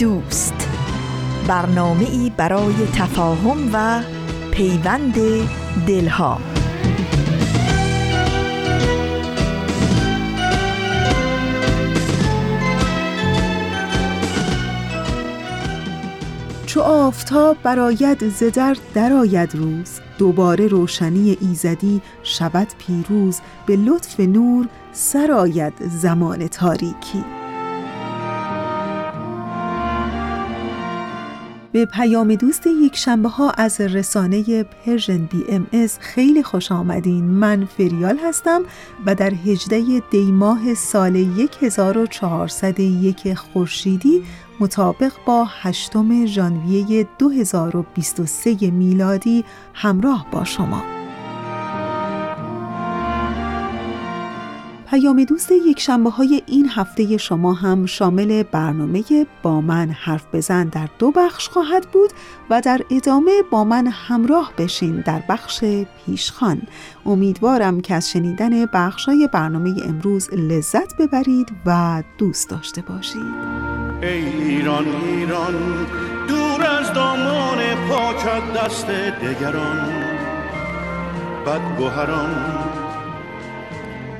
دوست. برنامه ای برای تفاهم و پیوند دلها. چو آفتاب براید زدر درآید روز دوباره روشنی ایزدی شود پیروز به لطف نور سرآید زمان تاریکی. به پیام دوست یک شنبه ها از رسانه Persian BMS خیلی خوش آمدین. من فریال هستم و در هجده دیماه سال 1401 خورشیدی مطابق با هشتم ژانویه 2023 میلادی همراه با شما. پیام دوست یک شنبه های این هفته شما هم شامل برنامه با من حرف بزن در دو بخش خواهد بود و در ادامه با من همراه بشین در بخش پیشخان. امیدوارم که از شنیدن بخش های برنامه امروز لذت ببرید و دوست داشته باشید. ای ایران ایران دور از دامان پاکت دست دگران بدگوهران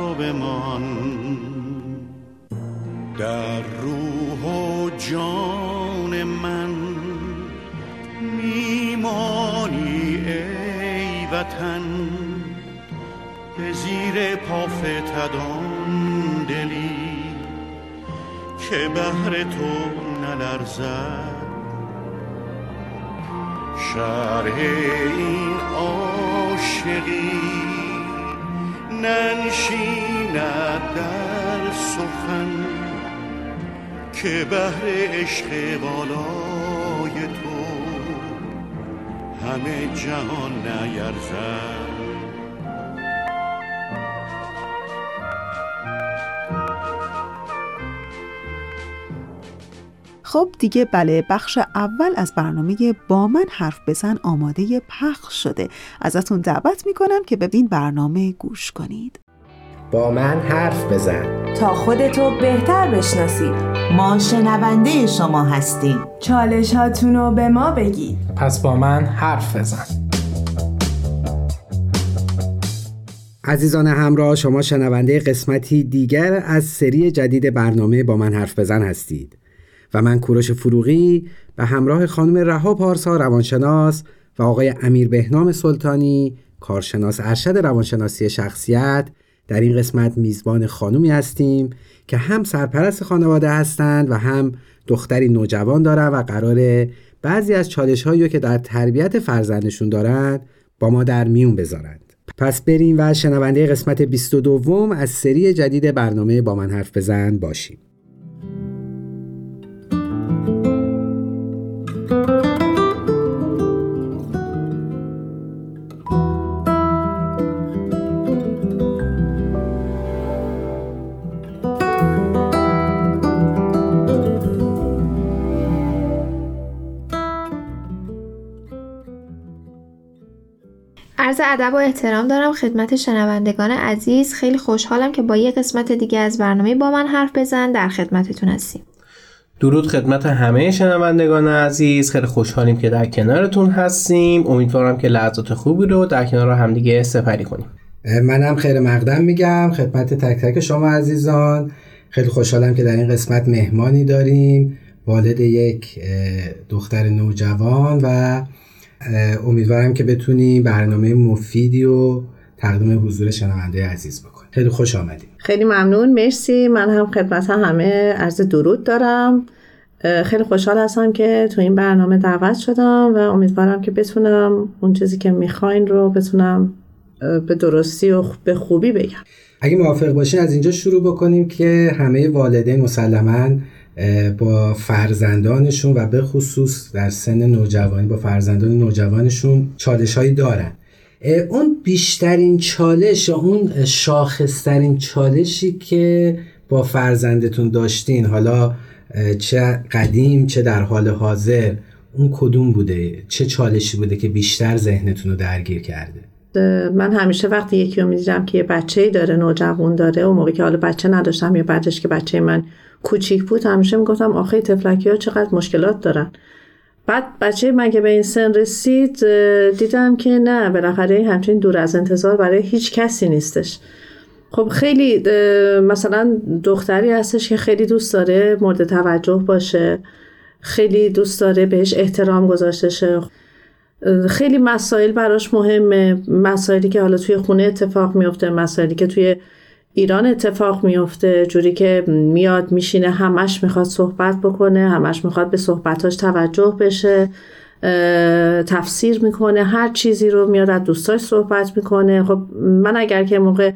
تو بمان. در روح و جان من میمانی ای وطن. به زیر پافتدان دلی که بهر تو نلرزد. شرح این عاشقی ننشیند در سخن که بهر عشق بالای تو همه جهان نیرزد. خب دیگه بله بخش اول از برنامه با من حرف بزن آماده پخش شده. ازتون دعوت می‌کنم که به این برنامه گوش کنید. با من حرف بزن. تا خودتو بهتر بشناسید ما شنونده شما هستیم. چالش رو به ما بگید. پس با من حرف بزن. عزیزان همراه شما شنونده قسمتی دیگر از سری جدید برنامه با من حرف بزن هستید. و من کوروش فروغی به همراه خانم رها پارسا روانشناس و آقای امیر بهنام سلطانی کارشناس ارشد روانشناسی شخصیت در این قسمت میزبان خانومی هستیم که هم سرپرست خانواده هستند و هم دختری نوجوان دارند و قرار بعضی از چالش هایی که در تربیت فرزندشون دارند با ما در میون بذارند. پس بریم و شنونده قسمت 22 از سری جدید برنامه با من حرف بزن باشیم. ادب و احترام دارم. خدمت شنوندگان عزیز خیلی خوشحالم که با یه قسمت دیگه از برنامه با من حرف بزن. در خدمتتون هستیم. درود خدمت همه شنوندگان عزیز. خیلی خوشحالیم که در کنارتون هستیم. امیدوارم که لحظات خوبی رو در کنار همدیگه سپری کنیم. منم خیر مقدم میگم. خدمت تک تک شما عزیزان. خیلی خوشحالم که در این قسمت مهمانی داریم. والد یک دختر نوجوان و امیدوارم که بتونیم برنامه مفیدی و تقدیم حضور شنونده عزیز بکنیم خیلی خوش آمدیم خیلی ممنون. مرسی. من هم خدمت همه عرض درود دارم. خیلی خوشحال هستم که تو این برنامه دعوت شدم و امیدوارم که بتونم اون چیزی که می‌خواین رو بتونم به درستی و به خوبی بگم. اگه موافق باشین از اینجا شروع بکنیم که همه والدین مسلما با فرزندانشون و به خصوص در سن نوجوانی با فرزندان نوجوانشون چالش هایی دارن اون بیشترین چالش اون شاخصترین چالشی که با فرزندتون داشتین حالا چه قدیم چه در حال حاضر اون کدوم بوده؟ چه چالشی بوده که بیشتر ذهنتون رو درگیر کرده؟ من همیشه وقتی یکی رو می‌دیدم که یه بچه داره نوجوان داره و موقعی که حالا بچه نداشتم یا بعدش که بچه من کوچیک بود همیشه می‌گفتم آخه تفلکی ها چقدر مشکلات دارن. بعد بچه من که به این سن رسید دیدم که نه بالاخره همچین دور از انتظار برای هیچ کسی نیستش. خب خیلی مثلا دختری هستش که خیلی دوست داره مورد توجه باشه خیلی دوست داره بهش احترام گذاشته شه. خیلی مسائل براش مهمه مسائلی که حالا توی خونه اتفاق میفته مسائلی که توی ایران اتفاق میفته جوری که میاد میشینه همش می‌خواد صحبت بکنه همش می‌خواد به صحبتاش توجه بشه تفسیر می‌کنه هر چیزی رو میاد از دوستاش صحبت می‌کنه. خب من اگر که موقع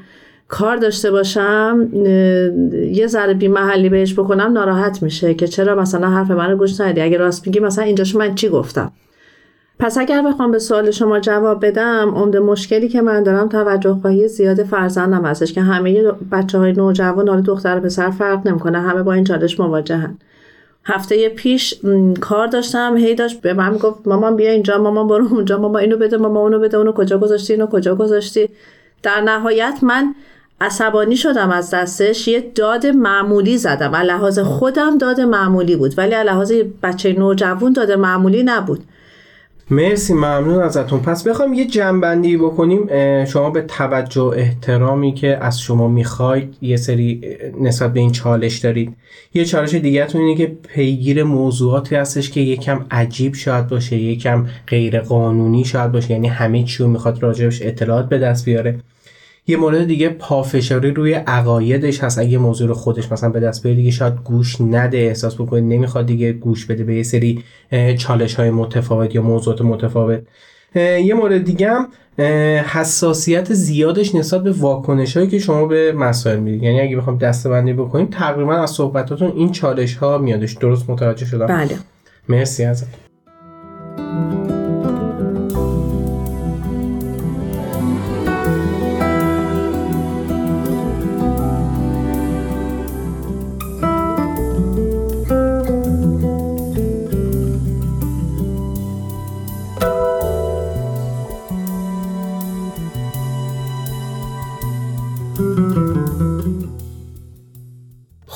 کار داشته باشم یه ذره بی محلی بهش بکنم ناراحت میشه که چرا مثلا حرف من رو گوش ندی؟ اگه راست میگی مثلا اینجاشو من چی گفتم؟ پس اگر بخوام به سوال شما جواب بدم عمده مشکلی که من دارم توجه خواهی زیاد فرزندم هستش که همه بچه های نوجوان حالا دختر و پسر فرق نمی‌کنه همه با این چالش مواجهن. هفته پیش کار داشتم هی داشت به من گفت مامان بیا اینجا مامان برو اونجا مامان اینو بده مامان اونو بده اونو کجا گذاشتی اینو کجا گذاشتی. در نهایت من عصبانی شدم از دستش یه داد معمولی زدم. لحاظ خودم داد معمولی بود ولی لحاظ بچه نوجوان داد معمولی نبود. مرسی ممنون ازتون. پس بخوام یه جنبندی بکنیم. شما به توجه احترامی که از شما می‌خواید یه سری نسبت به این چالش دارید. یه چالش دیگهتون اینه که پیگیر موضوعاتی هستش که یکم عجیب شاید باشه یکم غیر قانونی شاید باشه. یعنی همه چی رو می‌خواد راجبش اطلاعات به دست بیاره. یه مورد دیگه پافشاری روی عقایدش هست. اگه موضوع رو خودش مثلا به دست بیاره دیگه شاید گوش نده احساس بکنه نمی‌خواد دیگه گوش بده به یه سری چالش های متفاوت یا موضوعات متفاوت. یه مورد دیگه هم حساسیت زیادش نسبت به واکنش هایی که شما به مسائل می‌دید یعنی اگه بخوام دستبندی بکنیم تقریبا از صحبتاتون این چالش ها میادش. درست متوجه شدم؟ بله. مرسی ازت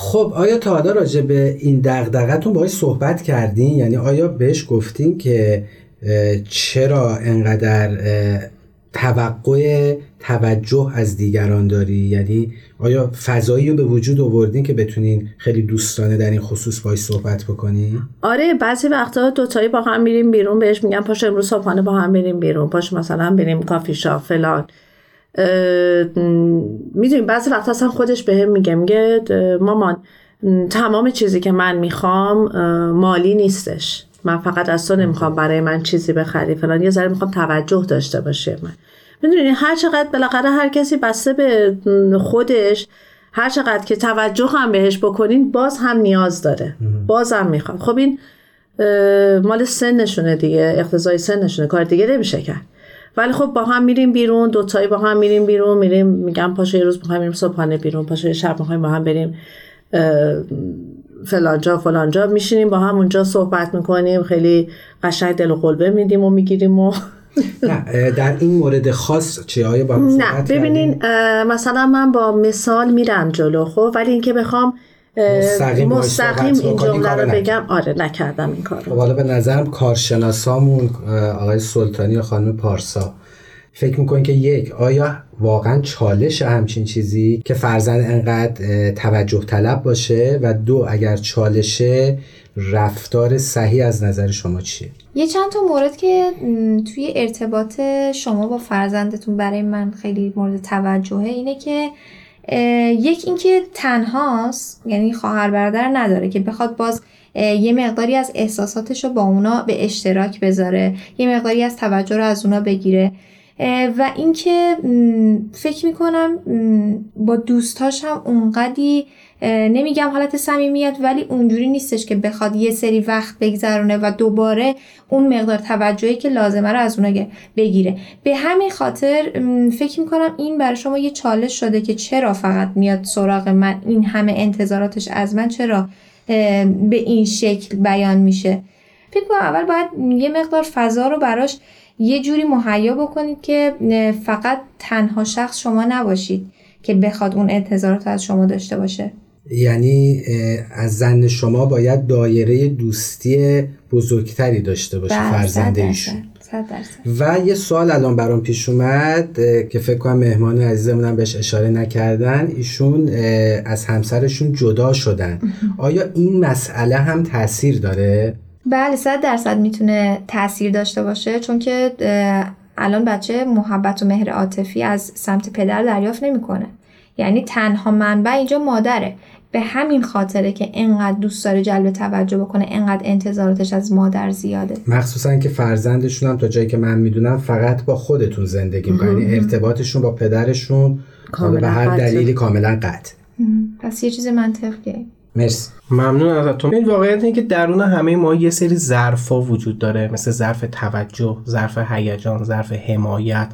خب آیا تا حالا راجع به این دغدغتون باهاش صحبت کردین؟ یعنی آیا بهش گفتین که چرا انقدر توقع توجه از دیگران داری؟ یعنی آیا فضایی رو به وجود آوردین که بتونین خیلی دوستانه در این خصوص باهاش صحبت بکنین؟ آره بعضی وقتا دوتایی با هم میریم بیرون بهش میگم پاش امروز صبحانه با هم بریم بیرون پاش مثلا بریم کافی شاپ فلان. می‌دونیم بعضی وقت اصلا خودش به هم میگه میگه مامان تمام چیزی که من می‌خوام مالی نیستش. من فقط از تو نمی‌خوام برای من چیزی بخری. فلان یه ذره می‌خوام توجه داشته باشه من. می‌دونی هر چقدر بالاخره هر کسی بسته به خودش هر چقدر که توجه هم بهش بکنین باز هم نیاز داره. باز هم می‌خواد خب این مال سنشونه دیگه اقتضای سنشونه کار دیگه نمیشه کرد. ولی خب با هم میریم بیرون دوتایی با هم میریم بیرون میریم میگم پاشو یه روز می‌خوایم میریم صبحانه بیرون پاشو یه شب می‌خوایم با هم بریم فلانجا فلانجا میشینیم با هم اونجا صحبت می‌کنیم خیلی قشنگ دل و قلبه میدیم و می‌گیریم و نه در این مورد خاص چه آیا با نه ببینین مثلا من با مثال میرم جلو خب؟ ولی اینکه بخوام مستقیم, مستقیم این جمله رو بگم. آره نکردم این کار حالا به نظرم کارشناسامون آقای سلطانی و خانم پارسا فکر می‌کنید که یک آیا واقعا چالش همچین چیزی که فرزند انقدر توجه طلب باشه؟ و دو اگر چالشه رفتار صحیح از نظر شما چیه؟ یه چند تا مورد که توی ارتباط شما با فرزندتون برای من خیلی مورد توجهه اینه که یک اینکه تنهاست یعنی خواهر برادر نداره که بخواد باز یه مقداری از احساساتش رو با اونا به اشتراک بذاره یه مقداری از توجه رو از اونا بگیره. و اینکه فکر می‌کنم با دوستاش هم اونقدی نمیگم حالت صمیمیت ولی اونجوری نیستش که بخواد یه سری وقت بگذرونه و دوباره اون مقدار توجهی که لازمه رو از اونا بگیره. به همین خاطر فکر می‌کنم این برای شما یه چالش شده که چرا فقط میاد سراغ من؟ این همه انتظاراتش از من چرا به این شکل بیان میشه؟ فکر کنم اول باید یه مقدار فضا رو براش یه جوری مهیا بکنید که فقط تنها شخص شما نباشید که بخواد اون انتظارات از شما داشته باشه. یعنی از زن شما باید دایره دوستی بزرگتری داشته باشه بله، فرزنده ایشون و یه سوال الان برام پیش اومد که فکر کنم مهمان عزیزمونم بهش اشاره نکردن. ایشون از همسرشون جدا شدن. آیا این مسئله هم تاثیر داره؟ بله صد درصد می‌تونه تاثیر داشته باشه چون که الان بچه محبت و مهر عاطفی از سمت پدر دریافت نمی‌کنه. یعنی تنها منبع اینجا مادره. به همین خاطره که انقدر دوست داره جلب توجه بکنه انقدر انتظاراتش از مادر زیاده. مخصوصا که فرزندشون هم تا جایی که من می‌دونم فقط با خودتون زندگی می‌کنن. یعنی ارتباطشون با پدرشون به هر دلیلی کاملا قطع. پس یه چیز منطقیه. مرسی. ممنون ازتون. این واقعیت اینه که درون همه ما یه سری ظرفا وجود داره. مثل ظرف توجه ظرف هیجان ظرف حمایت.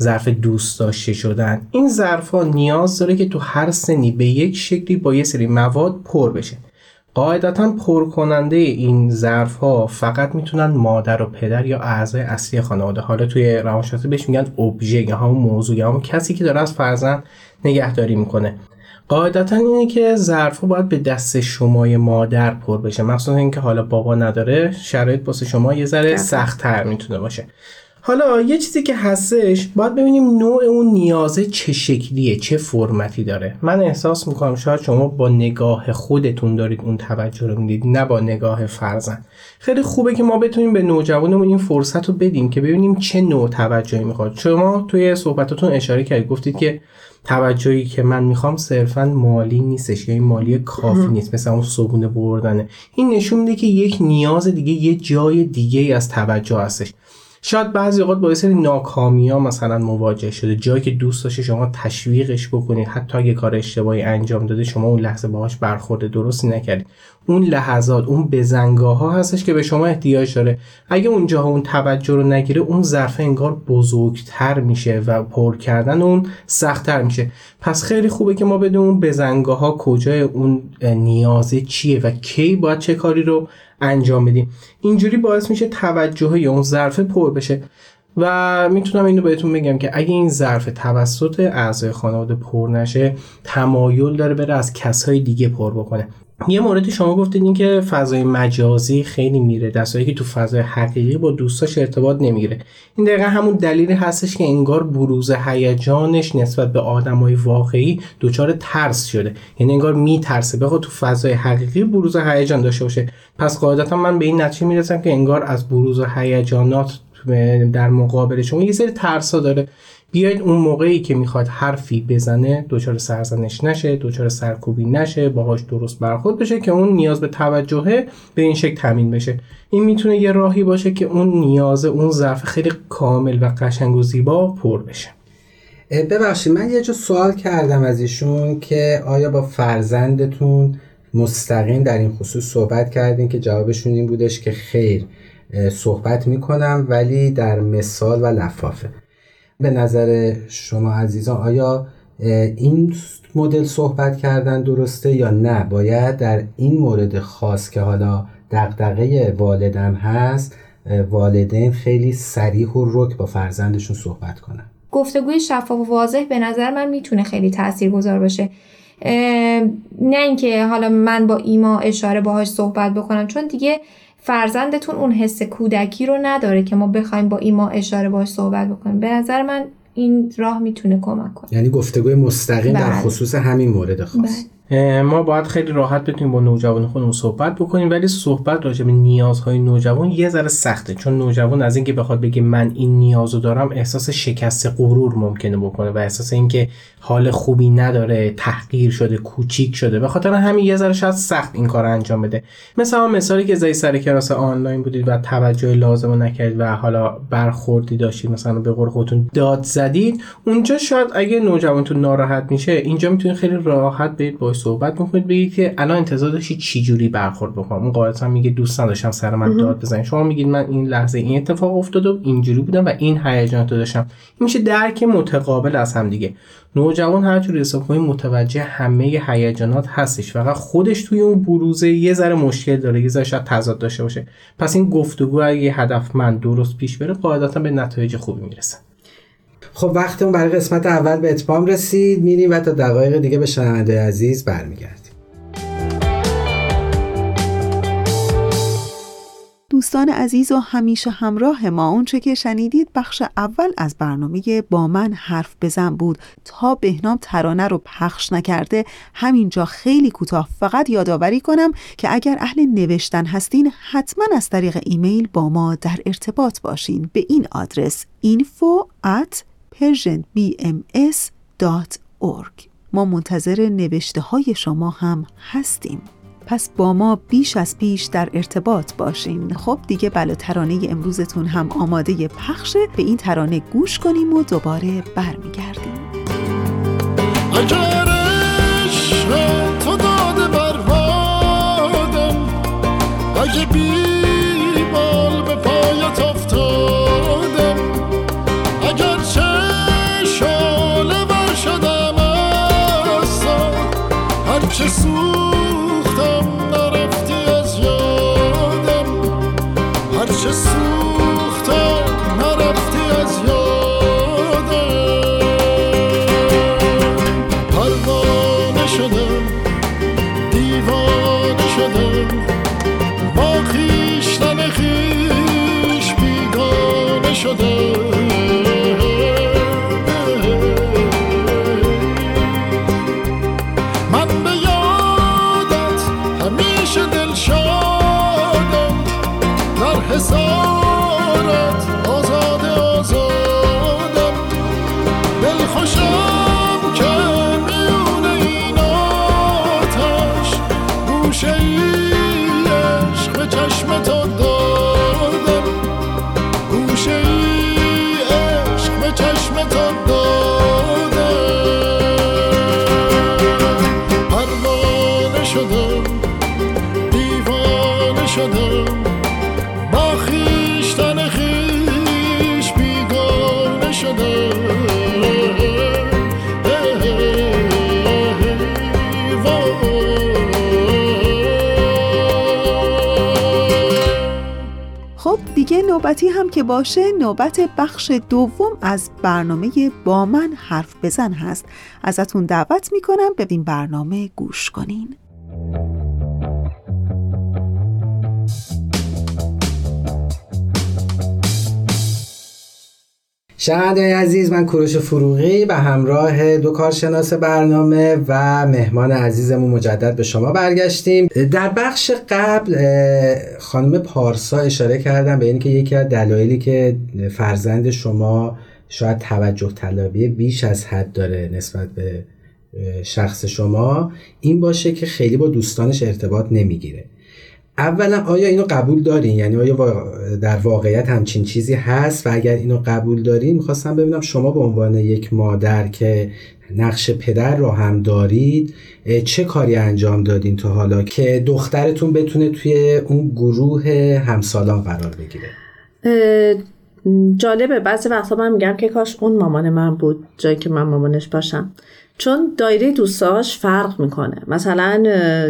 ظرف دوست داشته شدن. این ظرف ها نیاز داره که تو هر سنی به یک شکلی با یه سری مواد پر بشه. قاعدتا پر کننده این ظرف ها فقط می‌تونن مادر و پدر یا اعضای اصلی خانواده حالا توی روانشناسی بهش میگن ابژه یا همون موضوع یا همون کسی که داره از فرزند نگهداری می‌کنه. قاعدتا اینه که ظرف باید به دست شمای مادر پر بشه. مخصوصا اینکه حالا بابا نداره شرایط واسه شما یه ذره سختتر می‌تونه باشه. حالا یه چیزی که هستش باید ببینیم نوع اون نیازه چه شکلیه چه فرمتی داره. من احساس می‌کنم شاید شما با نگاه خودتون دارید اون توجه رو می‌دید نه با نگاه فرزن خیلی خوبه که ما بتونیم به نوجوانمون این فرصت رو بدیم که ببینیم چه نوع توجهی می‌خواد. شما توی صحبتاتون اشاره کردید گفتید که توجهی که من می‌خوام صرفا مالی نیستش یا این مالی کافی نیست مثل اون صبونه بردنه. این نشون میده که یک نیاز دیگه یه جای دیگه از توجه هستش. شاید بعضی اوقات با سری ناکامی ها مثلا مواجه شده. جایی که دوست داشته شما تشویقش بکنید. حتی اگه کار اشتباهی انجام داده شما اون لحظه باهاش برخورد درستی نکردید. اون لحظات اون بزنگاه ها هستش که به شما احتیاج داره. اگه اونجاها اون توجه رو نگیره اون ظرف انگار بزرگتر میشه و پر کردن اون سختتر میشه. پس خیلی خوبه که ما بدون اون بزنگاه ها کجای اون نیازه چیه و کی باید چه کاری رو انجام بدیم. اینجوری باعث میشه توجه یا اون ظرف پر بشه. و می‌تونم اینو بهتون بگم که اگه این ظرف توسط اعضای خانواده پر نشه تمایل داره بره از کسای دیگه پر بکنه. یه موردی شما گفتید این که فضای مجازی خیلی میره. دستایی که تو فضای حقیقی با دوستاش ارتباط نمی‌گیره. این دقیقا همون دلیلی هستش که انگار بروز هیجانش نسبت به آدمای واقعی دچار ترس شده. یعنی انگار میترسه. بخواد تو فضای حقیقی بروز هیجان داشته باشه. پس قاعدتا من به این نتیجه می‌رسم که انگار از بروز هیجانات در مقابل شما یه سری ترسا داره. بیاید اون موقعی که می‌خواد حرفی بزنه دچار سرزنش نشه دچار سرکوبی نشه باهاش درست برخورد بشه که اون نیاز به توجهه به این شکل تامین بشه. این می‌تونه یه راهی باشه که اون نیاز اون ضعف خیلی کامل و قشنگ و زیبا پر بشه. ببخشید من یه جا سوال کردم از ایشون که آیا با فرزندتون مستقیم در این خصوص صحبت کردین که جوابشون این بودش که خیر صحبت می‌کنم ولی در مثال و لفافه. به نظر شما عزیزان آیا این مدل صحبت کردن درسته یا نه؟ باید در این مورد خاص که حالا دقدقه والدم هست والدین خیلی سریح و رک با فرزندشون صحبت کنن. گفتگوی شفاف و واضح به نظر من می‌تونه خیلی تاثیرگذار باشه. نه اینکه حالا من با ایما اشاره باهاش صحبت بکنم چون دیگه فرزندتون اون حس کودکی رو نداره که ما بخوایم با ایما اشاره باش صحبت بکنیم به نظر من این راه می‌تونه کمک کنه یعنی گفتگوی مستقیم در بله. خصوص همین مورد خاص بله. ما باید خیلی راحت بتونیم با نوجوان خودمون صحبت بکنیم ولی صحبت راجع به نیازهای نوجوان یه ذره سخته. چون نوجوان از اینکه بخواد بگه من این نیازو دارم احساس شکست غرور ممکنه بکنه و احساس اینکه حال خوبی نداره تحقیر شده کوچیک شده. به خاطر همین یه ذره شاید سخت این کار انجام بده. مثلا مثالی که زی سر کلاس آنلاین بودید و توجه لازم نکردید و حالا برخوردی داشتید مثلا به قول خودتون داد زدید اونجا شاید اگه نوجوانتون ناراحت میشه اینجا می‌تونید خیلی راحت برید باهاش صحبت بکنید بگید که الان انتظار داشتید چی جوری برخورد بکنم؟ اون قاعدتا میگه دوست نداشتم سر من داد بزنید شما میگید من این لحظه این اتفاق افتاد و اینجوری بودم و این هیجانات رو داشتم. این میشه درک متقابل از هم دیگه. نوجوان هر جوری حساب کنید متوجه همه هیجانات هستش. فقط خودش توی اون بروزه یه ذره مشکل داره یه ذره شاید تضاد داشته باشه. پس این گفتگو اگه هدفمند درست پیش بره قاعدتا به نتایج خوبی می‌رسه. خب وقتمون برای قسمت اول به اتمام رسید میریم و تا دقایق دیگه به شنونده عزیز برمیگردیم. دوستان عزیز و همیشه همراه ما اونچه که شنیدید بخش اول از برنامه با من حرف بزن بود. تا بهنام ترانه رو پخش نکرده همینجا خیلی کوتاه فقط یادآوری کنم که اگر اهل نوشتن هستین حتما از طریق ایمیل با ما در ارتباط باشین. به این آدرس info at persianbms.org ما منتظر نوشته های شما هم هستیم. پس با ما بیش از پیش در ارتباط باشین. خب دیگه بله ترانه امروزتون هم آماده پخشه. به این ترانه گوش کنیم و دوباره برمیگردیم. بربادم اگه بی هرچه سوختم نرفتی از یادم. هرچه سوختم نرفتی از یادم. پروانه شدم دیوانه شدم با خیشتن خیش بیگانه شدم خب دیگه نوبتی هم که باشه نوبت بخش دوم از برنامه با من حرف بزن هست. ازتون دعوت می‌کنم به این برنامه گوش کنین. شنونده عزیز من کوروش فروغی به همراه دو کارشناس برنامه و مهمان عزیزمون مجدد به شما برگشتیم. در بخش قبل خانم پارسا اشاره کردن به اینکه یکی از دلایلی که فرزند شما شاید توجه طلبی بیش از حد داره نسبت به شخص شما این باشه که خیلی با دوستانش ارتباط نمی‌گیره. اولا آیا اینو قبول دارین؟ یعنی آیا در واقعیت همچین چیزی هست؟ و اگر اینو قبول دارین می‌خواستم ببینم شما به عنوان یک مادر که نقش پدر رو هم دارید چه کاری انجام دادین تا حالا که دخترتون بتونه توی اون گروه همسالان قرار بگیره؟ جالبه. بعضی وقتا من میگم که کاش اون مامان من بود جایی که من مامانش باشم. چون دایره دوستاش فرق می‌کنه. مثلا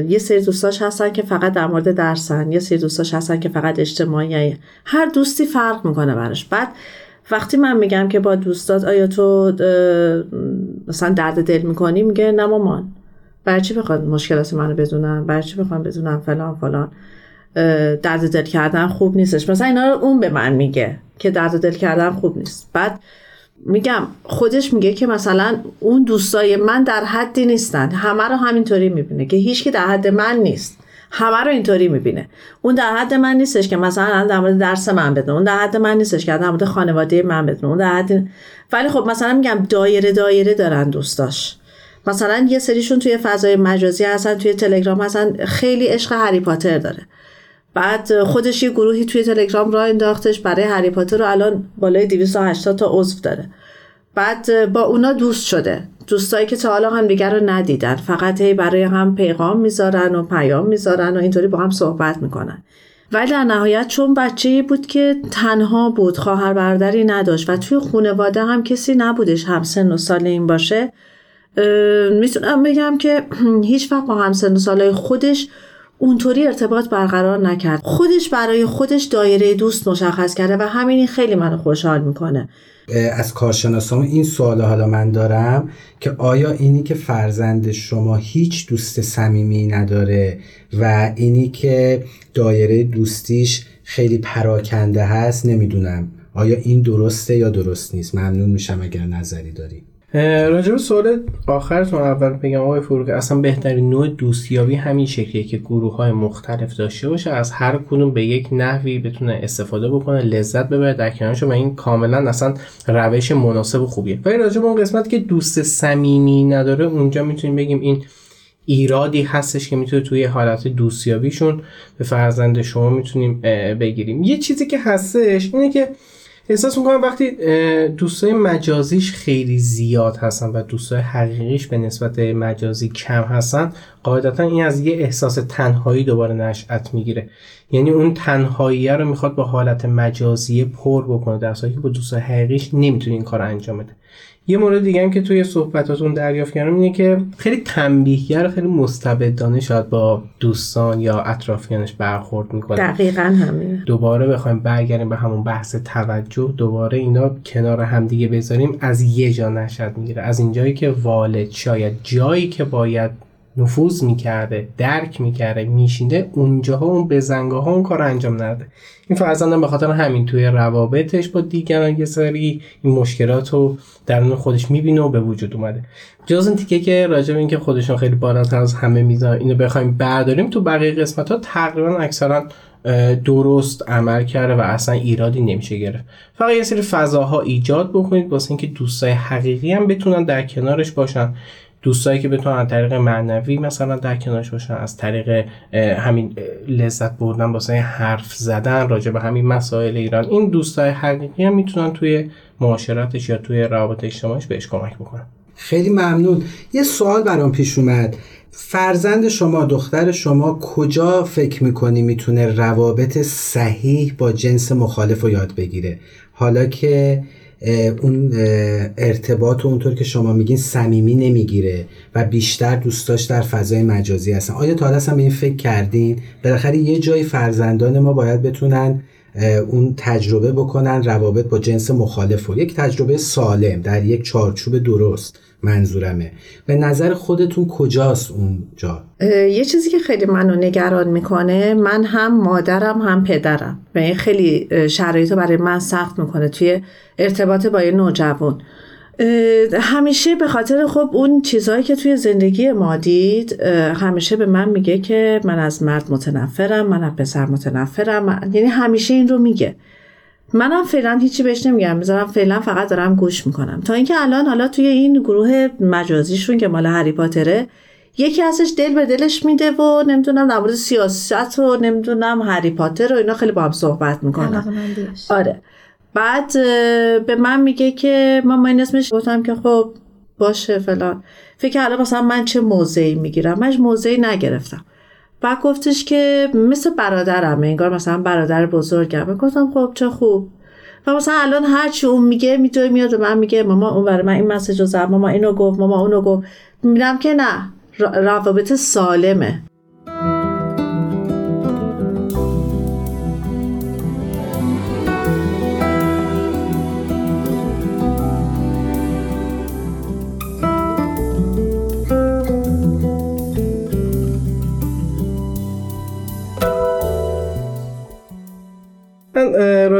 یه سری دوستاش هستن که فقط در مورد درسن یه سری دوستاش هستن که فقط اجتماعی هر دوستی فرق می‌کنه براش. بعد وقتی من میگم که با دوستات آیا تو مثلا درد دل می‌کنی؟ میگه نه مامان. چی بخواد مشکلات منو برای چی بخوام بدونم فلان فلان؟ درد دل کردن خوب نیستش. مثلا اینا رو اون به من میگه که درد دل کردن خوب نیست. بعد میگم خودش میگه که مثلا اون دوستای من در حدی نیستن. همه رو همینطوری می‌بینه که هیچ که در حد من نیست. همه رو اینطوری می‌بینه. اون در حد من نیستش که مثلا در مورد درس من بدونه. اون در حد من نیستش که در مورد خانواده من بدونه. اون در حد ولی خب مثلا میگم دایره دایره دارن دوستاش. مثلا یه سریشون توی فضای مجازی هستن توی تلگرام هستن. خیلی عشق هری پاتر داره. بعد خودش یه گروهی توی تلگرام را انداختش برای هری پاتر رو الان بالای 280 تا عضو داره. بعد با اونا دوست شده. دوستایی که تا حالا هم دیگر رو ندیدن. فقط هی برای هم پیغام می‌ذارن و پیام می‌ذارن و اینطوری با هم صحبت می‌کنن. ولی در نهایت چون بچه بود که تنها بود خواهر برادری نداشت و توی خانواده هم کسی نبودش همسن و سال این باشه می‌تونم بگم که هیچ وقت با همسن و سالهای خودش اونطوری ارتباط برقرار نکرد. خودش برای خودش دایره دوست مشخص کرده و همینی خیلی منو خوشحال می‌کنه. از کارشناسان این سوال حالا من دارم که آیا اینی که فرزند شما هیچ دوست صمیمی نداره و اینی که دایره دوستیش خیلی پراکنده هست نمی‌دونم. آیا این درسته یا درست نیست؟ ممنون میشم اگر نظری داری. راجب سوال آخرتون اول بگم آقای فروغی اصلا بهترین نوع دوستیابی همین شکلیه که گروه های مختلف داشته باشه از هر کدوم به یک نحوی بتونه استفاده بکنه لذت ببره در کنارش و این کاملا اصلا روش مناسب و خوبیه. ولی راجب اون قسمت که دوست صمیمی نداره اونجا می‌تونیم بگیم این ایرادی هستش که می‌تونه توی حالت دوستیابیشون به فرزند شما می‌تونیم بگیریم. یه چیزی که هستش اینه که احساس می‌کنم وقتی دوستای مجازیش خیلی زیاد هستن و دوستای حقیقیش به نسبت مجازی کم هستن قاعدتا این از یه احساس تنهایی دوباره نشأت می‌گیره. یعنی اون تنهایی رو می‌خواد با حالت مجازی پر بکنه در که با دوستای حقیقیش نمی‌تونه این کار انجام بده. یه مورد دیگه هم که توی صحبتاتون دریافت کردم اینه که خیلی تنبیهگر خیلی مستبدانه شاید با دوستان یا اطرافیانش برخورد می‌کنه. دقیقا همینه. دوباره بخوایم برگردیم به همون بحث توجه دوباره اینا کنار همدیگه بذاریم از یه جا نشد می‌گیره. از اینجایی که والد شاید جایی که باید نفوذ می‌کرده درک می‌کرده میشینده اونجاها اون بزنگاه ها اون کار انجام نده این فرزندم به خاطر همین توی روابطش با دیگران یه سری این مشکلات رو درون خودش می‌بینه و به وجود اومده. جز این تیکه که راجع به اینکه خودشون خیلی بالاتر از همه میزان اینو بخوایم برداریم تو بقیه قسمت ها تقریبا اکثرا درست عمل کرده و اصلا ایرادی نمیشه گرفت. فقط یه سری فضاها ایجاد بکنید واسه اینکه دوستای حقیقی هم بتونن در کنارش باشن. دوستایی که بتونن از طریق معنوی مثلا در کنارش باشن از طریق همین لذت بردن واسه حرف زدن راجع به همین مسائل ایران این دوستای حقیقی هم می‌تونن توی معاشرتش یا توی روابط اجتماعیش بهش کمک بکنن. خیلی ممنون. یه سوال برام پیش اومد. فرزند شما دختر شما کجا فکر می‌کنی می‌تونه روابط صحیح با جنس مخالف رو یاد بگیره؟ حالا که اون ارتباط و اونطور که شما میگین صمیمی نمی‌گیره و بیشتر دوستاش در فضای مجازی هستن. آیا تا هم به این فکر کردین؟ بالاخره یه جای فرزندان ما باید بتونن اون تجربه بکنن روابط با جنس مخالف و یک تجربه سالم در یک چارچوب درست. منظورمه. به نظر خودتون کجاست اونجا یه چیزی که خیلی منو نگران می‌کنه من هم مادرم هم پدرم. و این خیلی شرایط برای من سخت می‌کنه توی ارتباط با یه نوجوان. همیشه به خاطر خب اون چیزهایی که توی زندگی ما دید همیشه به من میگه که من از مرد متنفرم من از پسر متنفرم. یعنی همیشه این رو میگه. منم فعلا هیچی بهش نمیگم. می‌ذارم فعلا فقط دارم گوش می‌کنم. تا اینکه الان حالا توی این گروه مجازیشون که مال هری پاتره یکی ازش دل به دلش میده و نمی‌دونم در مورد سیاست و نمی‌دونم هری پاتر و اینا خیلی با هم صحبت می‌کنن. آره. بعد به من میگه که من این اسمش گفتم که خب باشه فلان. فکر حالا مثلا من چه موضعی می‌گیرم. من موضعی نگرفتم. بعد گفتش که مثل برادرم انگار مثلا برادر بزرگم گفتم خب چه خوب. و مثلا الان هر چی اون میگه می‌تونه میاد و من میگه ماما اون برای من این مسیج رو زد ماما اینو گفت ماما اونو گفت. میرم که نه روابط سالمه.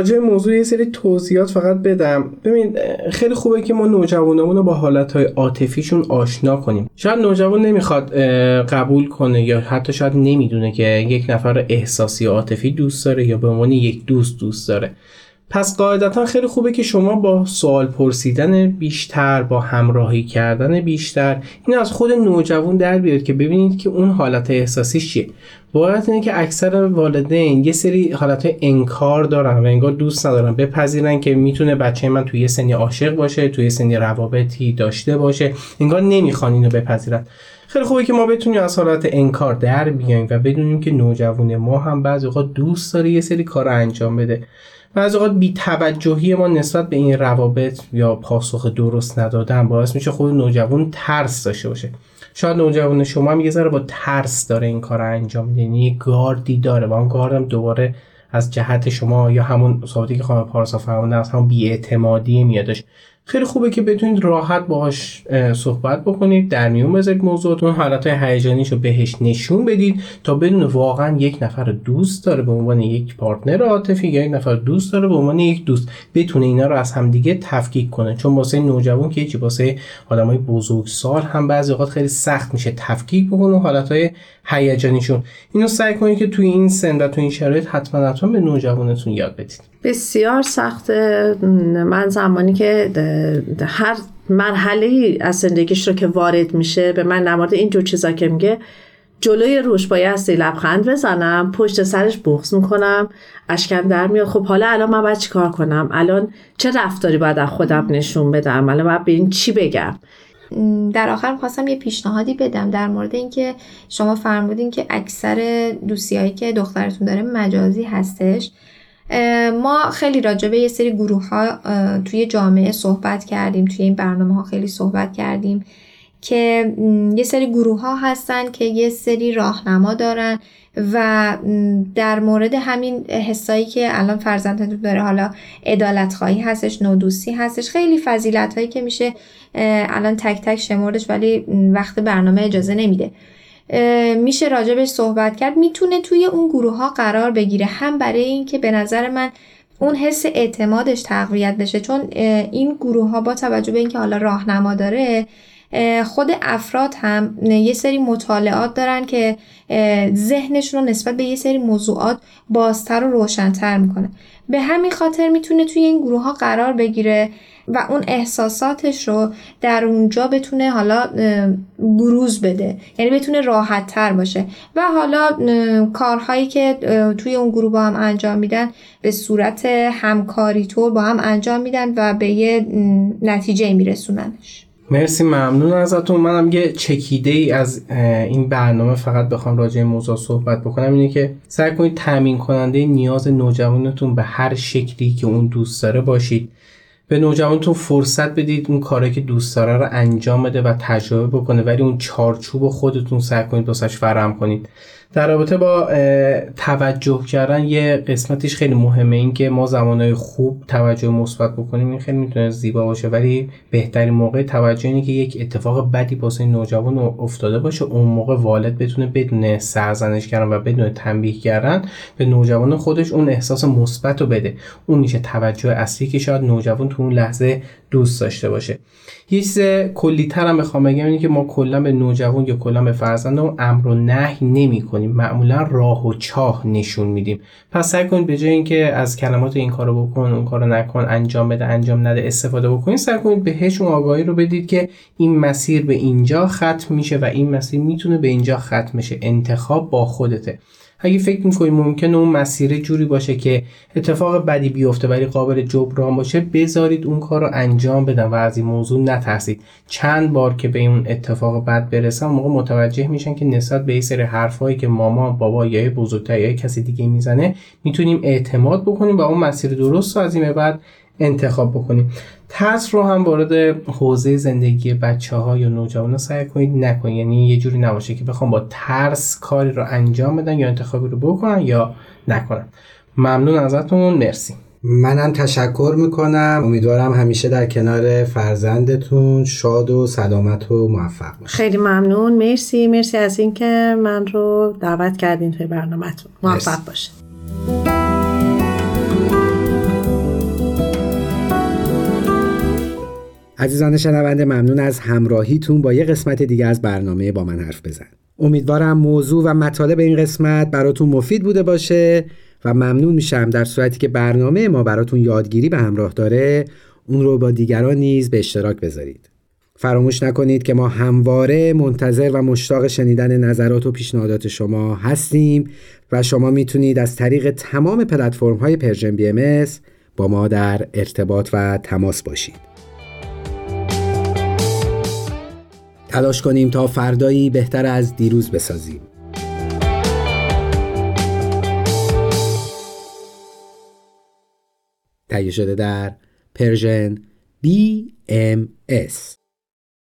راجع موضوع یه سری توضیحات فقط بدم. ببین خیلی خوبه که ما نوجوانمون رو با حالتهای عاطفیشون آشنا کنیم. شاید نوجوان نمی‌خواد قبول کنه یا حتی شاید نمی‌دونه که یک نفر احساسی عاطفی دوست داره یا به عنوان یک دوست دوست داره. پس قاعدتا خیلی خوبه که شما با سوال پرسیدن بیشتر با همراهی کردن بیشتر این از خود نوجوان در بیاد که ببینید که اون حالت احساسی چیه. باید اینه که اکثر والدین یه سری حالت انکار دارن و انگار دوست ندارن بپذیرن که می‌تونه بچه من توی سنی عاشق باشه توی یه سنی روابطی داشته باشه. انگار نمی‌خوان اینو بپذیرن. خیلی خوبه که ما بتونیم از حالت انکار در بیایم و بدونیم که نوجوان ما هم بعضی اوقات دوست داره یه سری کار انجام بده. و از اوقات بی توجهی ما نسبت به این روابط یا پاسخ درست ندادن باعث میشه خود نوجوان ترس داشته باشه. شاید نوجوان شما هم یه ذره با ترس داره این کار انجام میده. یعنی گاردی داره و اون گاردم دوباره از جهت شما یا همون صحبتی که خانم پارسا فرمودن از همون بیاعتمادی میادش خیلی خوبه که بتونید راحت باهاش صحبت بکنید در میون بذارید موضوعتون. حالت هیجانیش رو بهش نشون بدید تا بدون واقعا یک نفر دوست داره به عنوان یک پارتنر عاطفی یا یک نفر دوست داره به عنوان یک دوست بتونه اینا رو از همدیگه تفکیک کنه. چون واسه نوجوان که چی واسه آدمای بزرگسال هم بعضی اوقات خیلی سخت میشه تفکیک بکنه حالتهای هیجانیشون. اینو سعی کنید که توی این سن و توی این شرایط حتما حتما به نوجوانتون یاد بدید. بسیار سخته. من زمانی که هر مرحله از زندگیش رو که وارد میشه به من نمارد اینجور چیزا که میگه جلوی روش بایستی لبخند بزنم پشت سرش بغز می‌کنم اشکم در میاد. خب حالا الان من باید چیکار کنم؟ الان چه رفتاری باید از خودم نشون بدم؟ الان باید به این چی بگم؟ در آخر خواستم یه پیشنهادی بدم در مورد اینکه شما فرمودین که اکثر دوستیایی که دخترتون داره مجازی هستش. ما خیلی راجع به یه سری گروه ها توی جامعه صحبت کردیم توی این برنامه ها خیلی صحبت کردیم که یه سری گروه ها هستن که یه سری راهنما دارن و در مورد همین حسایی که الان فرزندتون داره حالا ادالت خواهی هستش نودوستی هستش خیلی فضیلت هایی که میشه الان تک تک شمردش ولی وقت برنامه اجازه نمیده. میشه راجبش صحبت کرد. می‌تونه توی اون گروه ها قرار بگیره. هم برای اینکه به نظر من اون حس اعتمادش تقویت بشه. چون این گروه ها با توجه به اینکه حالا راهنما داره خود افراد هم یه سری مطالعات دارن که ذهنشون رو نسبت به یه سری موضوعات بازتر و روشنتر می‌کنه. به همین خاطر می‌تونه توی این گروه ها قرار بگیره. و اون احساساتش رو در اونجا بتونه حالا بروز بده. یعنی بتونه راحت تر باشه. و حالا کارهایی که توی اون گروه با هم انجام میدن به صورت همکاری طور با هم انجام میدن و به یه نتیجه میرسوننش. مرسی ممنون ازتون. منم یه چکیده ای از این برنامه فقط بخوام راجع این موضوع صحبت بکنم. اینه که سعی کنید تامین کننده نیاز نوجوانتون به هر شکلی که اون دوست داره باشید. به نوجوانتون فرصت بدید اون کاری که دوست داره رو انجام بده و تجربه بکنه ولی اون چارچوب خودتون سعی کنید واسش فراهم کنید. در رابطه با توجه کردن یه قسمتش خیلی مهمه این که ما زمانهای خوب توجه مثبت بکنیم این خیلی می‌تونه زیبا باشه. ولی بهترین موقع توجه اینه که یک اتفاق بدی واسه نوجوان افتاده باشه اون موقع والد بتونه بدون سرزنش کردن و بدون تنبیه کردن به نوجوان خودش اون احساس مثبت رو بده. اون میشه توجه اصلی که شاید نوجوان تو اون لحظه دوست داشته باشه. یه چیز کلی تر هم بخوام بگم اینه که ما کلا به نوجوان یا کلا به فرزندمون امر و نهی نمی کنیم معمولا راه و چاه نشون میدیم. پس سعی کنید به جای اینکه از کلمات این کارو بکن اون کارو نکن انجام بده انجام نده استفاده بکنید سعی کنید بهش اون آگاهی رو بدید که این مسیر به اینجا ختم میشه و این مسیر می‌تونه به اینجا ختم میشه انتخاب با خودته. اگه فکر می‌کنید ممکنه اون مسیر جوری باشه که اتفاق بدی بیفته ولی قابل جبران باشه بذارید اون کار رو انجام بدن و از این موضوع نترسید. چند بار که به اون اتفاق بد برسن موقع متوجه میشن که نسبت به سری حرفایی که ماما بابا یا بزرگتر یا کسی دیگه می‌زنه می‌تونیم اعتماد بکنیم و اون مسیر درست رو از این بعد انتخاب بکنیم. ترس رو هم وارد حوزه زندگی بچه ها یا نوجوان سعی کنید نکنید. یعنی یه جوری نباشه که بخوام با ترس کاری رو انجام بدن یا انتخابی رو بکنن یا نکنن. ممنون ازتون. مرسی. منم تشکر می‌کنم. امیدوارم همیشه در کنار فرزندتون شاد و سلامت و موفق باشید. خیلی ممنون. مرسی. مرسی از اینکه من رو دعوت کردین توی برنامهتون. موفق باشید عزیزان شنونده ممنون از همراهیتون. با یه قسمت دیگه از برنامه با من حرف بزن. امیدوارم موضوع و مطالب این قسمت براتون مفید بوده باشه و ممنون میشم در صورتی که برنامه ما براتون یادگیری به همراه داره. اون رو با دیگران نیز به اشتراک بذارید. فراموش نکنید که ما همواره منتظر و مشتاق شنیدن نظرات و پیشنهادات شما هستیم و شما می‌تونید از طریق تمام پلتفرم های Persian BMS با ما در ارتباط و تماس باشید. تلاش کنیم تا فردایی بهتر از دیروز بسازیم. تهیه شده در پرژن BMS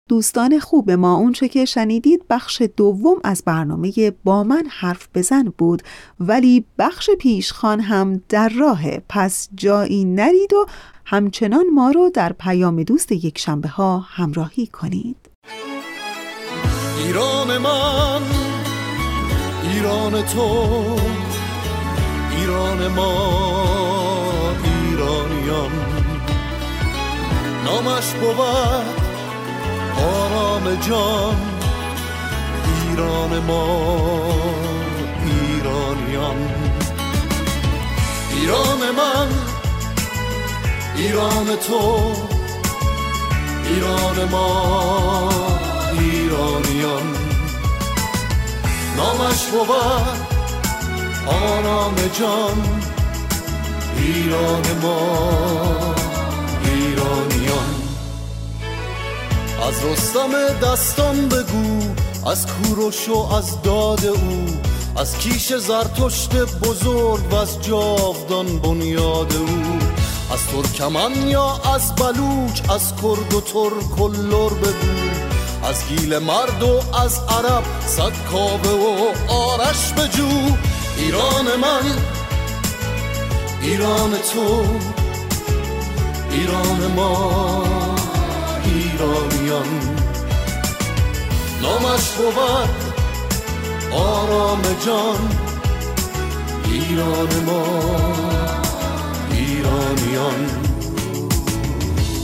دوستان خوب ما اونچه که شنیدید بخش دوم از برنامه با من حرف بزن بود ولی بخش پیشخان هم در راه. پس جایی نرید و همچنان ما رو در پیام دوست یک شنبه ها همراهی کنید. ایران من ایران تو ایران ما ایرانیان. نامش بود آرام جان ایران ما ایرانیان. ایران من ایران تو ایران ما. ایرانیان. نامش بود آرام جان. ایران ما ایرانیان. از رستم دستان بگو از کوروش و از داد او. از کیش زرتشت بزرگ و از جاودان بنیاد او. از ترکمن یا از بلوچ از کرد و ترک و لر بگو از گیل مرد و از عرب صد کابه و آرش بجو ایران من ایران تو ایران ما ایرانیان. نامش بود آرام جان ایران ما ایرانیان.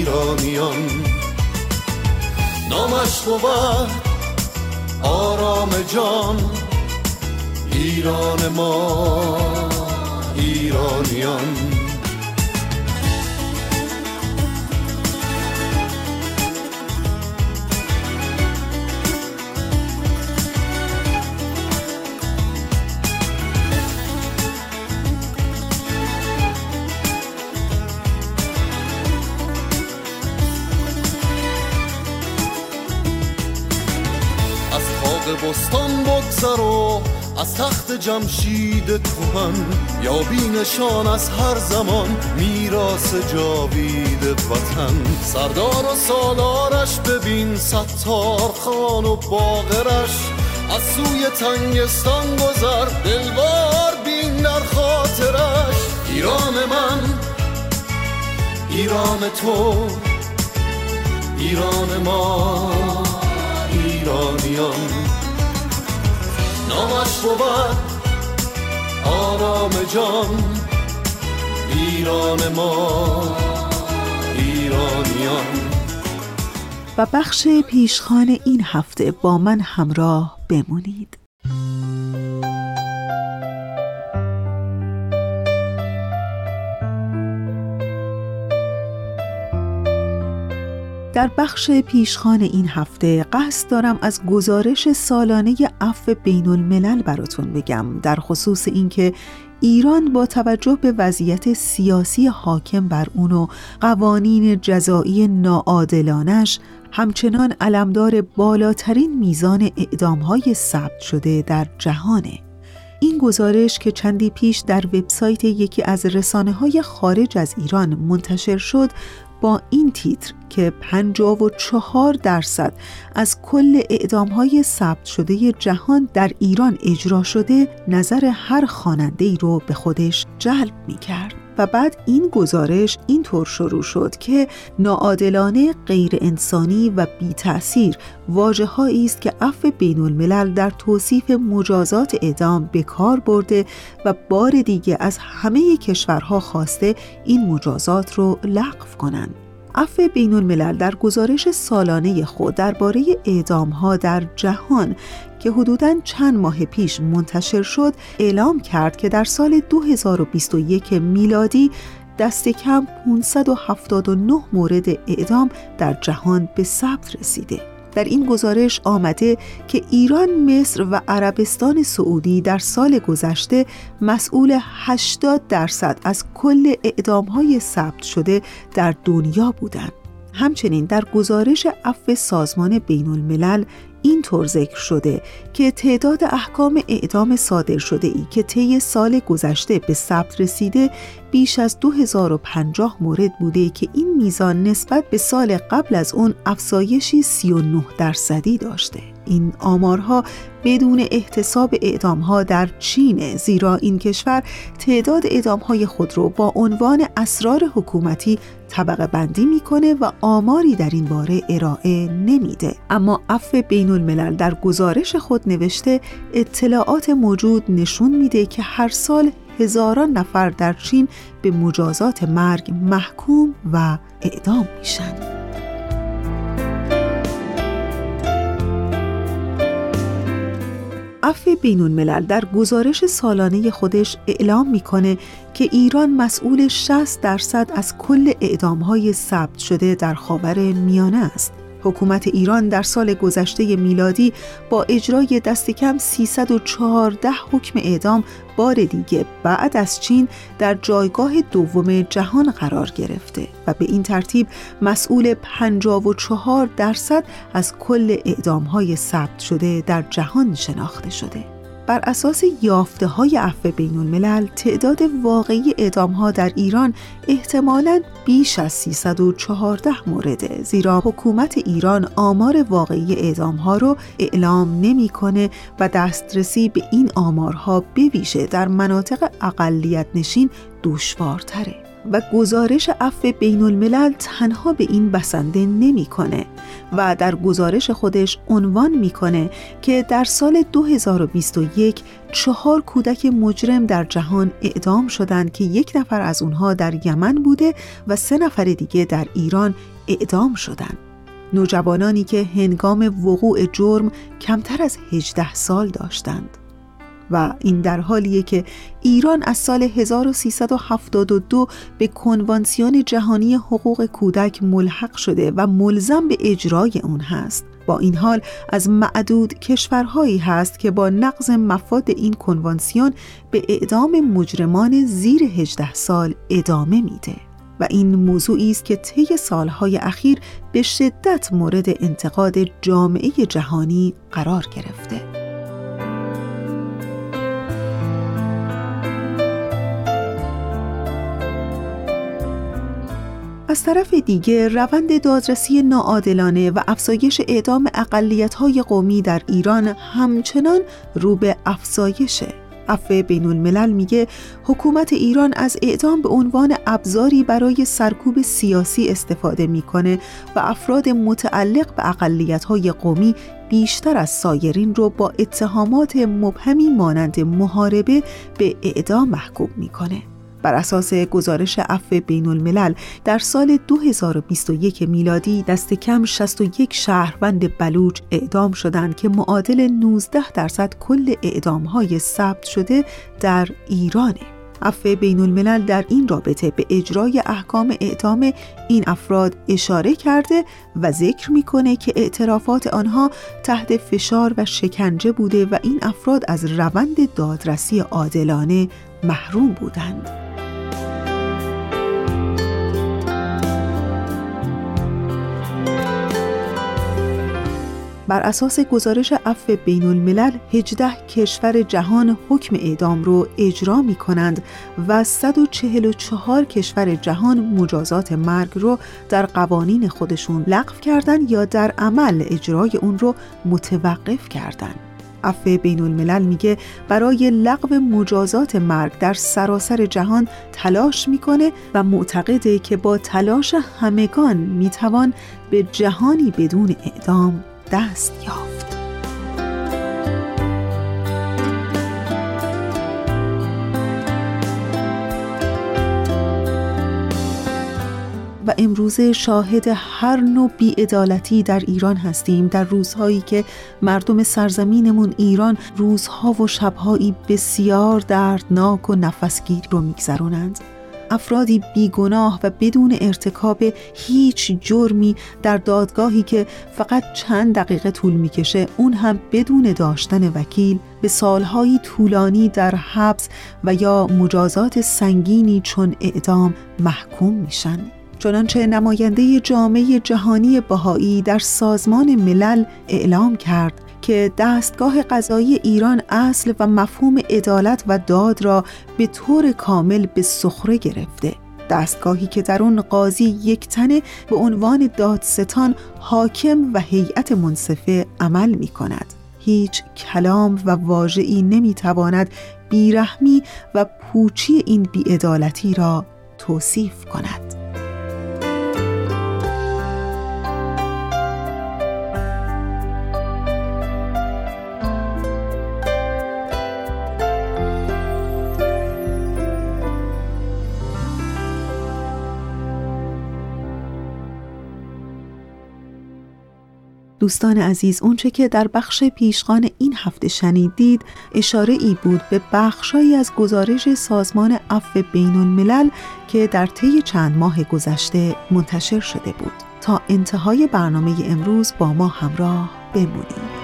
ایرانیان. نامش بود آرام جان. ایران ما ایرانیان. بستان بگذر و از تخت جمشید کهن یا بینشان از هر زمان میراس جاوید وطن. سردار و سالارش ببین ستار خان و باغرش. از سوی تنگستان گذر دلوار بین در خاطرش. ایران من ایران تو ایران ما. ایرانیان. نامش بود آرام جان. ایران ما ایرانیان. و بخش پیشخان این هفته با من همراه بمونید. در بخش پیشخان این هفته قصد دارم از گزارش سالانه عفو بین الملل براتون بگم در خصوص اینکه ایران با توجه به وضعیت سیاسی حاکم بر اون و قوانین جزایی ناعادلانش همچنان علمدار بالاترین میزان اعدامهای ثبت شده در جهانه. این گزارش که چندی پیش در وبسایت یکی از رسانه های خارج از ایران منتشر شد با این تیتر که 54 درصد از کل اعدام های ثبت شده جهان در ایران اجرا شده نظر هر خواننده ای رو به خودش جلب می کرد. و بعد این گزارش اینطور شروع شد که ناعادلانه غیر انسانی و بی تأثیر واجه است که عفو بین الملل در توصیف مجازات اعدام به کار برده و بار دیگه از همه کشورها خواسته این مجازات رو لغو کنند. عفو بین الملل در گزارش سالانه خود درباره اعدام ها در جهان که حدوداً چند ماه پیش منتشر شد اعلام کرد که در سال 2021 میلادی دست کم 579 مورد اعدام در جهان به ثبت رسیده در این گزارش آمده که ایران، مصر و عربستان سعودی در سال گذشته مسئول 80 درصد از کل های ثبت شده در دنیا بودند. همچنین در گزارش عفو سازمان بین الملل طور ذکر شده که تعداد احکام اعدام صادر شده ای که طی سال گذشته به ثبت رسیده بیش از 2050 مورد بوده که این میزان نسبت به سال قبل از اون افزایشی 39 درصدی داشته. این آمارها بدون احتساب اعدامها در چین زیرا این کشور تعداد اعدامهای خود را با عنوان اسرار حکومتی طبقه بندی می‌کنه و آماری در این باره ارائه نمیده. اما عفو بین الملل در گزارش خود نوشته اطلاعات موجود نشون میده که هر سال هزاران نفر در چین به مجازات مرگ محکوم و اعدام میشن. عفو بین الملل در گزارش سالانه خودش اعلام می‌کنه که ایران مسئول 60 درصد از کل اعدامهای ثبت شده در خاور میانه است. حکومت ایران در سال گذشته میلادی با اجرای دست کم 314 حکم اعدام بار دیگه بعد از چین در جایگاه دوم جهان قرار گرفته و به این ترتیب مسئول 54 درصد از کل اعدام های ثبت شده در جهان شناخته شده. بر اساس یافته های عفو بین الملل تعداد واقعی اعدام ها در ایران احتمالاً بیش از 314 مورده زیرا حکومت ایران آمار واقعی اعدام ها رو اعلام نمی‌کنه و دسترسی به این آمارها بویژه در مناطق اقلیت نشین دشوارتره. و گزارش عفو بین الملل تنها به این بسنده نمی‌کنه و در گزارش خودش عنوان می‌کنه که در سال 2021 چهار کودک مجرم در جهان اعدام شدند که یک نفر از اونها در یمن بوده و سه نفر دیگه در ایران اعدام شدند. نوجوانانی که هنگام وقوع جرم کمتر از 18 سال داشتند. و این در حالیه که ایران از سال 1372 به کنوانسیون جهانی حقوق کودک ملحق شده و ملزم به اجرای اون هست با این حال از معدود کشورهایی هست که با نقض مفاد این کنوانسیون به اعدام مجرمان زیر 18 سال ادامه میده و این موضوعی است که طی سالهای اخیر به شدت مورد انتقاد جامعه جهانی قرار گرفته. از طرف دیگه روند دادرسی ناعادلانه و افزایش اعدام اقلیت‌های قومی در ایران همچنان رو به افزایشه. عفو بین الملل میگه حکومت ایران از اعدام به عنوان ابزاری برای سرکوب سیاسی استفاده می‌کنه و افراد متعلق به اقلیت‌های قومی بیشتر از سایرین رو با اتهامات مبهمی مانند محاربه به اعدام محکوم می‌کنه. بر اساس گزارش عفو بین الملل در سال 2021 میلادی دست کم 61 شهروند بلوچ اعدام شدند که معادل 19 درصد کل اعدام های ثبت شده در ایرانه. عفو بین الملل در این رابطه به اجرای احکام اعدام این افراد اشاره کرده و ذکر می‌کنه که اعترافات آنها تحت فشار و شکنجه بوده و این افراد از روند دادرسی عادلانه محروم بودند. بر اساس گزارش عفو بین الملل 18 کشور جهان حکم اعدام رو اجرا می کنند و 144 کشور جهان مجازات مرگ رو در قوانین خودشون لغو کردن یا در عمل اجرای اون رو متوقف کردند. عفو بین الملل میگه برای لغو مجازات مرگ در سراسر جهان تلاش می‌کنه و معتقده که با تلاش همگان می‌توان به جهانی بدون اعدام دست یافت. و امروزه شاهد هر نوع بیعدالتی در ایران هستیم در روزهایی که مردم سرزمینمون ایران روزها و شبهایی بسیار دردناک و نفسگیر رو میگذرونند افرادی بیگناه و بدون ارتکاب هیچ جرمی در دادگاهی که فقط چند دقیقه طول می‌کشه اون هم بدون داشتن وکیل به سالهایی طولانی در حبس و یا مجازات سنگینی چون اعدام محکوم میشن. چنانچه نماینده جامعه جهانی بهایی در سازمان ملل اعلام کرد که دستگاه قضایی ایران اصل و مفهوم عدالت و داد را به طور کامل به سخره گرفته. دستگاهی که در اون قاضی یک تنه به عنوان دادستان حاکم و هیئت منصفه عمل می کند هیچ کلام و واژه‌ای نمی‌تواند بیرحمی و پوچی این بیعدالتی را توصیف کند. دوستان عزیز اونچه که در بخش پیشخان این هفته شنیدید اشاره ای بود به بخشهایی از گزارش سازمان عفو بین الملل که در طی چند ماه گذشته منتشر شده بود. تا انتهای برنامه امروز با ما همراه بمونید.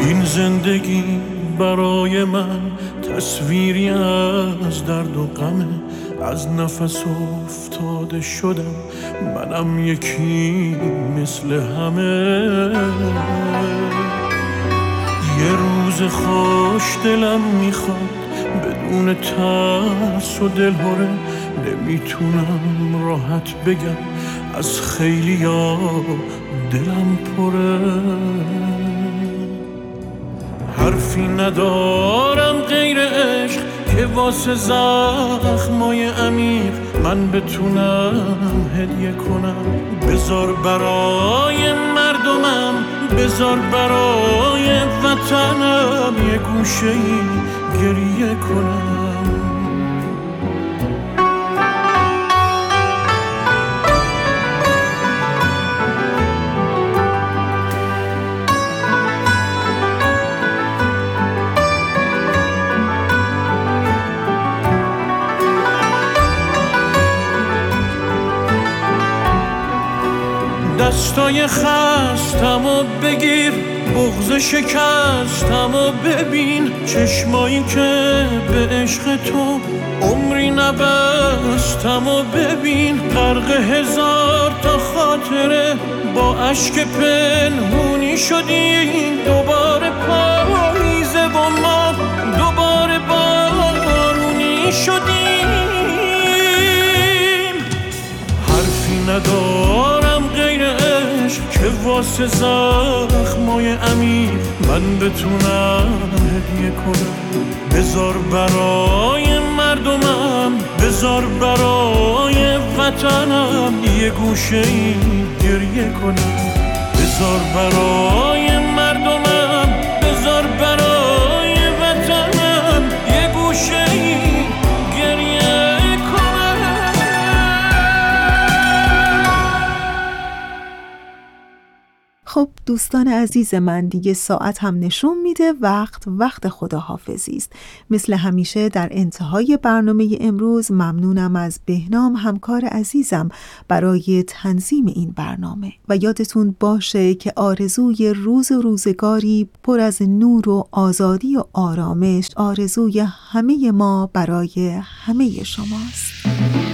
این زندگی برای من تصویری از درد و غمه. از نفس افتاده شدم منم یکی مثل همه. یه روز خوش دلم می‌خواد بدون ترس و دلهوره نمی‌تونم راحت بگم از خیلی ها دلم پره. حرفی ندارم غیر عشق که واسه زخمای عمیق من بتونم هدیه کنم. بزار برای مردمم بزار برای وطنم یه گوشه گریه کنم. دستای خستم و بگیر بغز شکستم و ببین. چشمایی که به عشق تو عمری نبستم و ببین. غرق هزار تا خاطره با اشک پنهونی شدیم دوباره پاییزه با ما دوباره بارونی شدیم. حرفی ندارم که واسه زخمای امیر من بتونم هدیه کنم بزار برای مردمم بزار برای وطنم. یه گوشه ای گریه کنم. بزار برای خب دوستان عزیز من دیگه ساعت هم نشون میده وقت وقت خداحافظی است. مثل همیشه در انتهای برنامه امروز ممنونم از بهنام همکار عزیزم برای تنظیم این برنامه. و یادتون باشه که آرزوی روز و روزگاری پر از نور و آزادی و آرامش آرزوی همه ما برای همه شماست.